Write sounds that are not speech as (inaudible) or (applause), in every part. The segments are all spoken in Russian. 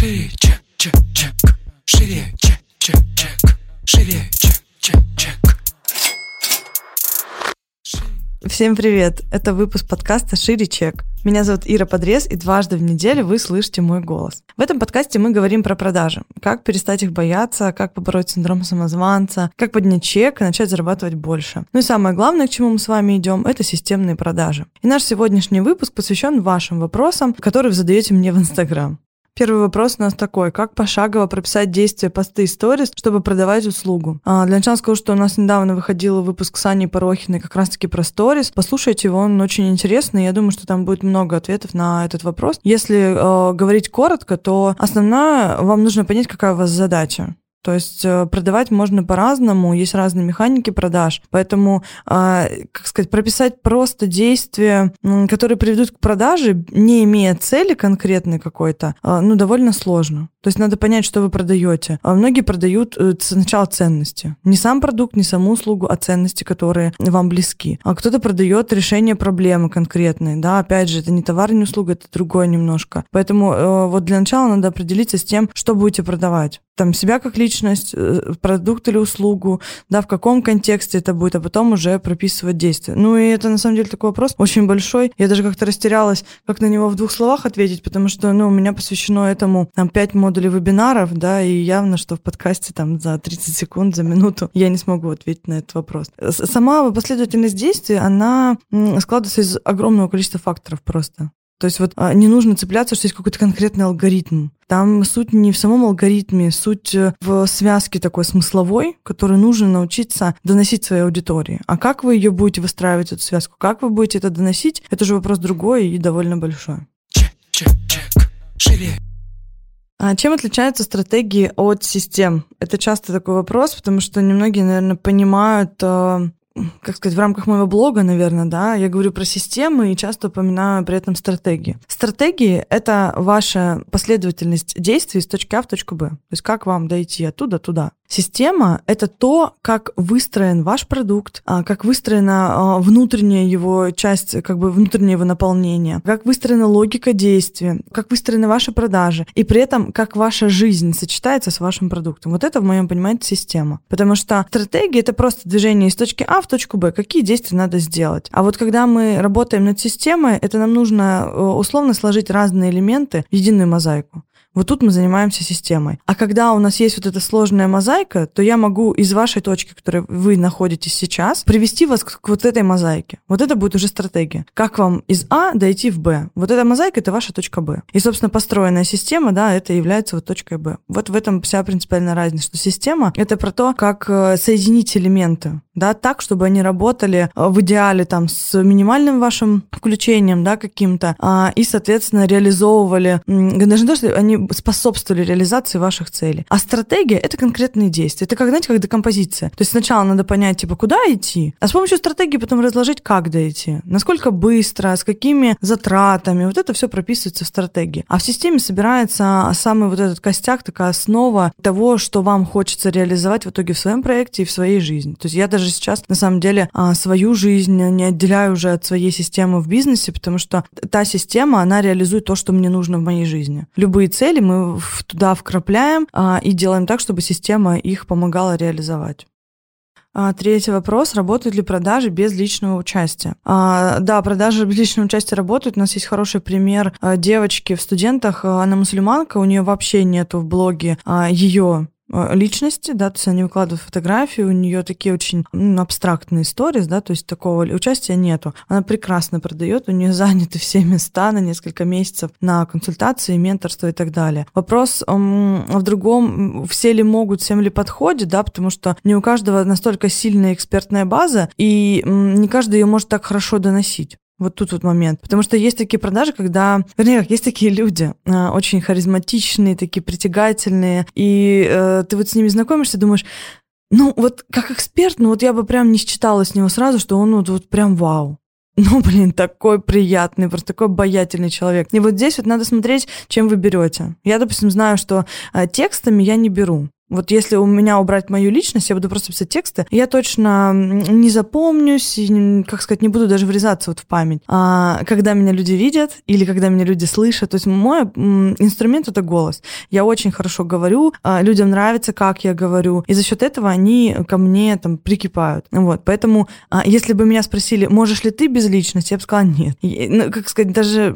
Шире, чек, чек, чек. Шире, чек, чек, чек. Шире, чек, чек, чек. Всем привет! Это выпуск подкаста «Шире чек». Меня зовут Ира Подрез, и дважды в неделю вы слышите мой голос. В этом подкасте мы говорим про продажи. Как перестать их бояться, как побороть синдром самозванца, как поднять чек и начать зарабатывать больше. Ну и самое главное, к чему мы с вами идем, это системные продажи. И наш сегодняшний выпуск посвящен вашим вопросам, которые вы задаете мне в Инстаграм. Первый вопрос у нас такой. Как пошагово прописать действия посты и сторис, чтобы продавать услугу? А, для начала скажу, что у нас недавно выходил выпуск с Аней Порохиной как раз-таки про сторис. Послушайте его, он очень интересный. Я думаю, что там будет много ответов на этот вопрос. Если э, говорить коротко, то основное, вам нужно понять, какая у вас задача. То есть э, продавать можно по-разному, есть разные механики продаж, поэтому, а, как сказать, прописать просто действия, которые приведут к продаже, не имея цели конкретной какой-то, а, ну, довольно сложно. То есть надо понять, что вы продаете. А многие продают э, сначала ценности. Не сам продукт, не саму услугу, а ценности, которые вам близки. А кто-то продает решение проблемы конкретной. Да, опять же, это не товар, не услуга, это другое немножко. Поэтому э, вот для начала надо определиться с тем, что будете продавать там себя как личность, э, продукт или услугу, да, в каком контексте это будет, а потом уже прописывать действия. Ну и это на самом деле такой вопрос очень большой. Я даже как-то растерялась, как на него в двух словах ответить, потому что, ну, у меня посвящено этому там пять модулей вебинаров, да, и явно, что в подкасте там за 30 секунд, за минуту я не смогу ответить на этот вопрос. Сама последовательность действий, она складывается из огромного количества факторов просто. То есть вот а, не нужно цепляться, что есть какой-то конкретный алгоритм. Там суть не в самом алгоритме, суть э, в связке такой смысловой, которую нужно научиться доносить своей аудитории. А как вы ее будете выстраивать, эту связку, как вы будете это доносить, это уже вопрос другой и довольно большой. Чек, чек, чек. Шире. А чем отличаются стратегии от систем? Это часто такой вопрос, потому что немногие, наверное, понимают, э, как сказать, в рамках моего блога, наверное, да, я говорю про системы и часто упоминаю при этом стратегии. Стратегии — это ваша последовательность действий с точки А в точку Б. То есть как вам дойти оттуда туда. Система — это то, как выстроен ваш продукт, а, как выстроена а, внутренняя его часть, как бы внутреннее его наполнение, как выстроена логика действия, как выстроены ваши продажи, и при этом как ваша жизнь сочетается с вашим продуктом. Вот это, в моем понимании, система. Потому что стратегия — это просто движение из точки А в точку Б, какие действия надо сделать. А вот когда мы работаем над системой, это нам нужно э, условно сложить разные элементы в единую мозаику. Вот тут мы занимаемся системой. А когда у нас есть вот эта сложная мозаика, то я могу из вашей точки, в которой вы находитесь сейчас, привести вас к, вот этой мозаике. Вот это будет уже стратегия. Как вам из А дойти в Б? Вот эта мозаика — это ваша точка Б. И, собственно, построенная система, да, это является вот точкой Б. Вот в этом вся принципиальная разница, что система — это про то, как э, соединить элементы, да, так, чтобы они работали э, в идеале там с минимальным вашим включением, да, каким-то, а, и, соответственно, реализовывали, даже то, что они способствовали реализации ваших целей. А стратегия — это конкретные действия. Это как, знаете, как декомпозиция. То есть сначала надо понять, типа, куда идти, а с помощью стратегии потом разложить, как дойти, насколько быстро, с какими затратами. Вот это все прописывается в стратегии. А в системе собирается самый вот этот костяк, такая основа того, что вам хочется реализовать в итоге в своем проекте и в своей жизни. То есть я даже сейчас, на самом деле, а, свою жизнь не отделяю уже от своей системы в бизнесе, потому что та система, она реализует то, что мне нужно в моей жизни. Любые цели цели мы туда вкрапляем а, и делаем так, чтобы система их помогала реализовать. А, третий вопрос. Работают ли продажи без личного участия? А, да, продажи без личного участия работают. У нас есть хороший пример девочки в студентах. Она мусульманка, у нее вообще нету в блоге ее личности, да, то есть они выкладывают фотографии, у нее такие очень ну, абстрактные истории, да, то есть такого участия нету. Она прекрасно продает, у нее (laughs) заняты все места на несколько месяцев на консультации, менторство и так далее. Вопрос um, в другом, все ли могут, всем ли подходит, да, потому что не у каждого настолько сильная экспертная база, и um, не каждый ее может так хорошо доносить. Вот тут вот момент. Потому что есть такие продажи, когда... Вернее, есть такие люди, э, очень харизматичные, такие притягательные, и э, ты вот с ними знакомишься, думаешь, ну вот как эксперт, ну вот я бы прям не считала с него сразу, что он вот, вот прям вау. (laughs) Ну, блин, такой приятный, просто такой обаятельный человек. И вот здесь вот надо смотреть, чем вы берете. Я, допустим, знаю, что э, текстами я не беру. Вот если у меня убрать мою личность, я буду просто писать тексты, я точно не запомнюсь, и, как сказать, не буду даже врезаться вот в память. А когда меня люди видят или когда меня люди слышат, то есть мой инструмент — это голос. Я очень хорошо говорю, а людям нравится, как я говорю, и за счет этого они ко мне там прикипают. Вот, поэтому а, если бы меня спросили, можешь ли ты без личности, я бы сказала нет. И, ну, как сказать, даже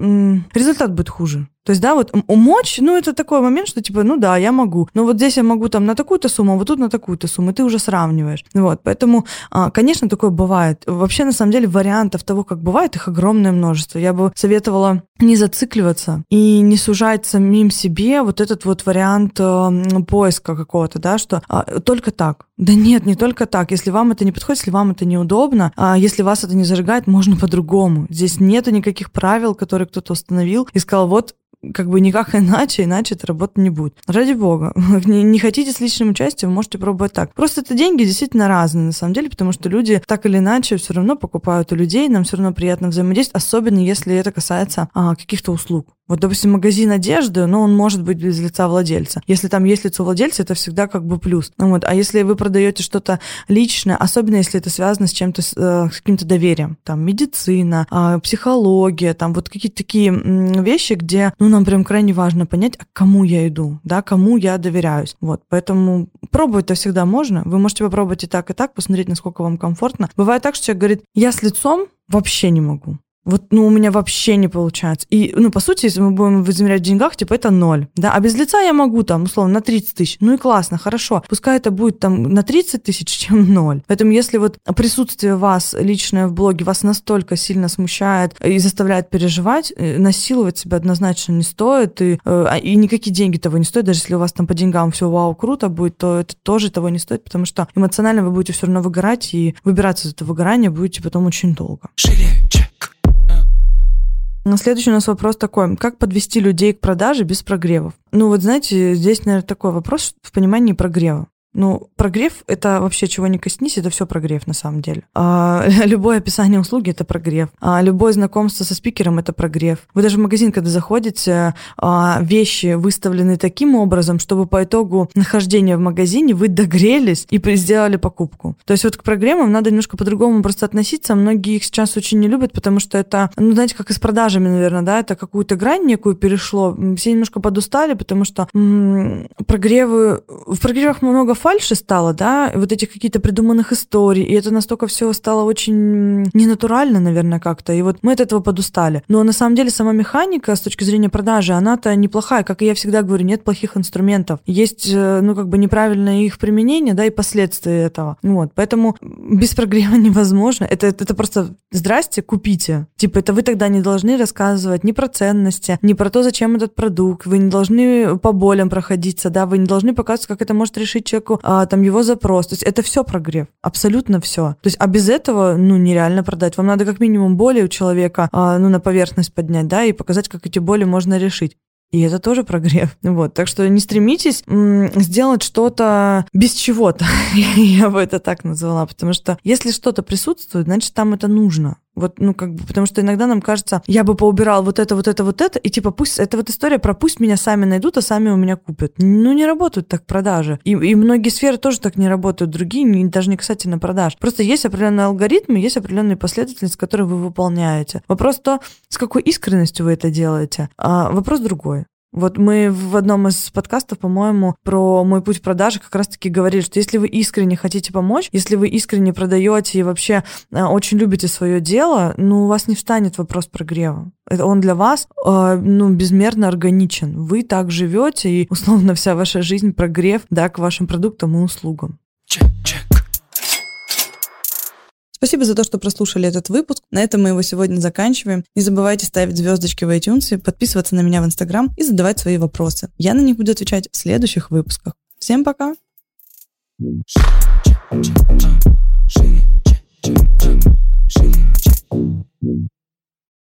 результат будет хуже. То есть, да, вот умочь, ну, это такой момент, что типа, ну да, я могу. Но вот здесь я могу там на такую-то сумму, а вот тут на такую-то сумму, и ты уже сравниваешь. Вот, поэтому, а, конечно, такое бывает. Вообще, на самом деле, вариантов того, как бывает, их огромное множество. Я бы советовала не зацикливаться и не сужать самим себе вот этот вот вариант э, поиска какого-то, да, что а, только так. Да нет, не только так. Если вам это не подходит, если вам это неудобно, а если вас это не зажигает, можно по-другому. Здесь нету никаких правил, которые кто-то установил и сказал, вот как бы никак (laughs) иначе, иначе это работать не будет. Ради бога. (laughs) Не, не хотите с личным участием, можете пробовать так. Просто это деньги действительно разные, на самом деле, потому что люди так или иначе все равно покупают у людей, нам все равно приятно взаимодействовать, особенно если это касается а, каких-то услуг. Вот, допустим, магазин одежды, ну, он может быть без лица владельца. Если там есть лицо владельца, это всегда как бы плюс. Ну, вот. А если вы продаете что-то личное, особенно если это связано с чем-то, с, э, каким-то доверием, там, медицина, э, психология, там, вот какие-то такие вещи, где, ну, нам прям крайне важно понять, а кому я иду, да, кому я доверяюсь. Вот, поэтому пробовать-то всегда можно. Вы можете попробовать и так, и так, посмотреть, насколько вам комфортно. Бывает так, что человек говорит, я с лицом вообще не могу. Вот, ну, у меня вообще не получается. И, ну, по сути, если мы будем измерять в деньгах, типа, это ноль, да, а без лица я могу, там, условно, на 30 тысяч. Ну и классно, хорошо. Пускай это будет, там, на 30 тысяч, (laughs) чем ноль. Поэтому, если вот присутствие вас личное в блоге вас настолько сильно смущает и заставляет переживать, э, насиловать себя однозначно не стоит, и, э, а, и никакие деньги того не стоят, даже если у вас там по деньгам все вау, круто будет, то это тоже того не стоит, потому что эмоционально вы будете все равно выгорать, и выбираться из этого выгорания будете потом очень долго. Шире, Следующий у нас вопрос такой. Как подвести людей к продаже без прогревов? Ну вот знаете, здесь, наверное, такой вопрос в понимании прогрева. Ну, прогрев — это вообще чего не коснись, это все прогрев на самом деле. А, (laughs) любое описание услуги — это прогрев. А, любое знакомство со спикером — это прогрев. Вы даже в магазин, когда заходите, а, вещи выставлены таким образом, чтобы по итогу нахождения в магазине вы догрелись и сделали покупку. То есть вот к прогревам надо немножко по-другому просто относиться. Многие их сейчас очень не любят, потому что это, ну, знаете, как и с продажами, наверное, да, это какую-то грань некую перешло. Все немножко подустали, потому что м- прогревы... В прогревах много фальши стало, да, вот этих каких-то придуманных историй, и это настолько все стало очень ненатурально, наверное, как-то, и вот мы от этого подустали. Но на самом деле сама механика с точки зрения продажи, она-то неплохая, как и я всегда говорю, нет плохих инструментов. Есть, э, ну, как бы неправильное их применение, да, и последствия этого. Вот, поэтому без прогрева (laughs) невозможно. Это, это просто здрасте, купите. Типа, это вы тогда не должны рассказывать ни про ценности, ни про то, зачем этот продукт, вы не должны по болям проходиться, да, вы не должны показывать, как это может решить человеку человеку а, там его запрос. То есть это все прогрев, абсолютно все. То есть, а без этого, ну, нереально продать. Вам надо как минимум боли у человека, а, ну, на поверхность поднять, да, и показать, как эти боли можно решить. И это тоже прогрев. (laughs) Вот. Так что не стремитесь сделать что-то без чего-то. (laughs) Я бы это так назвала. Потому что если что-то присутствует, значит, там это нужно. Вот, ну, как бы, потому что иногда нам кажется, я бы поубирал вот это, вот это, вот это, и типа пусть, эта вот история про пусть меня сами найдут, а сами у меня купят. Ну, не работают так продажи. И, и многие сферы тоже так не работают, другие, не, даже не касательно продаж. Просто есть определенные алгоритмы, есть определенные последовательности, которые вы выполняете. Вопрос то, с какой искренностью вы это делаете, а вопрос другой. Вот мы в одном из подкастов, по-моему, про мой путь в продаже как раз-таки говорили, что если вы искренне хотите помочь, если вы искренне продаете и вообще э, очень любите свое дело, ну, у вас не встанет вопрос прогрева. Это он для вас, э, ну, безмерно органичен. Вы так живете, и условно вся ваша жизнь прогрев, да, к вашим продуктам и услугам. Check, check. Спасибо за то, что прослушали этот выпуск. На этом мы его сегодня заканчиваем. Не забывайте ставить звездочки в iTunes, подписываться на меня в Instagram и задавать свои вопросы. Я на них буду отвечать в следующих выпусках. Всем пока! Shake it.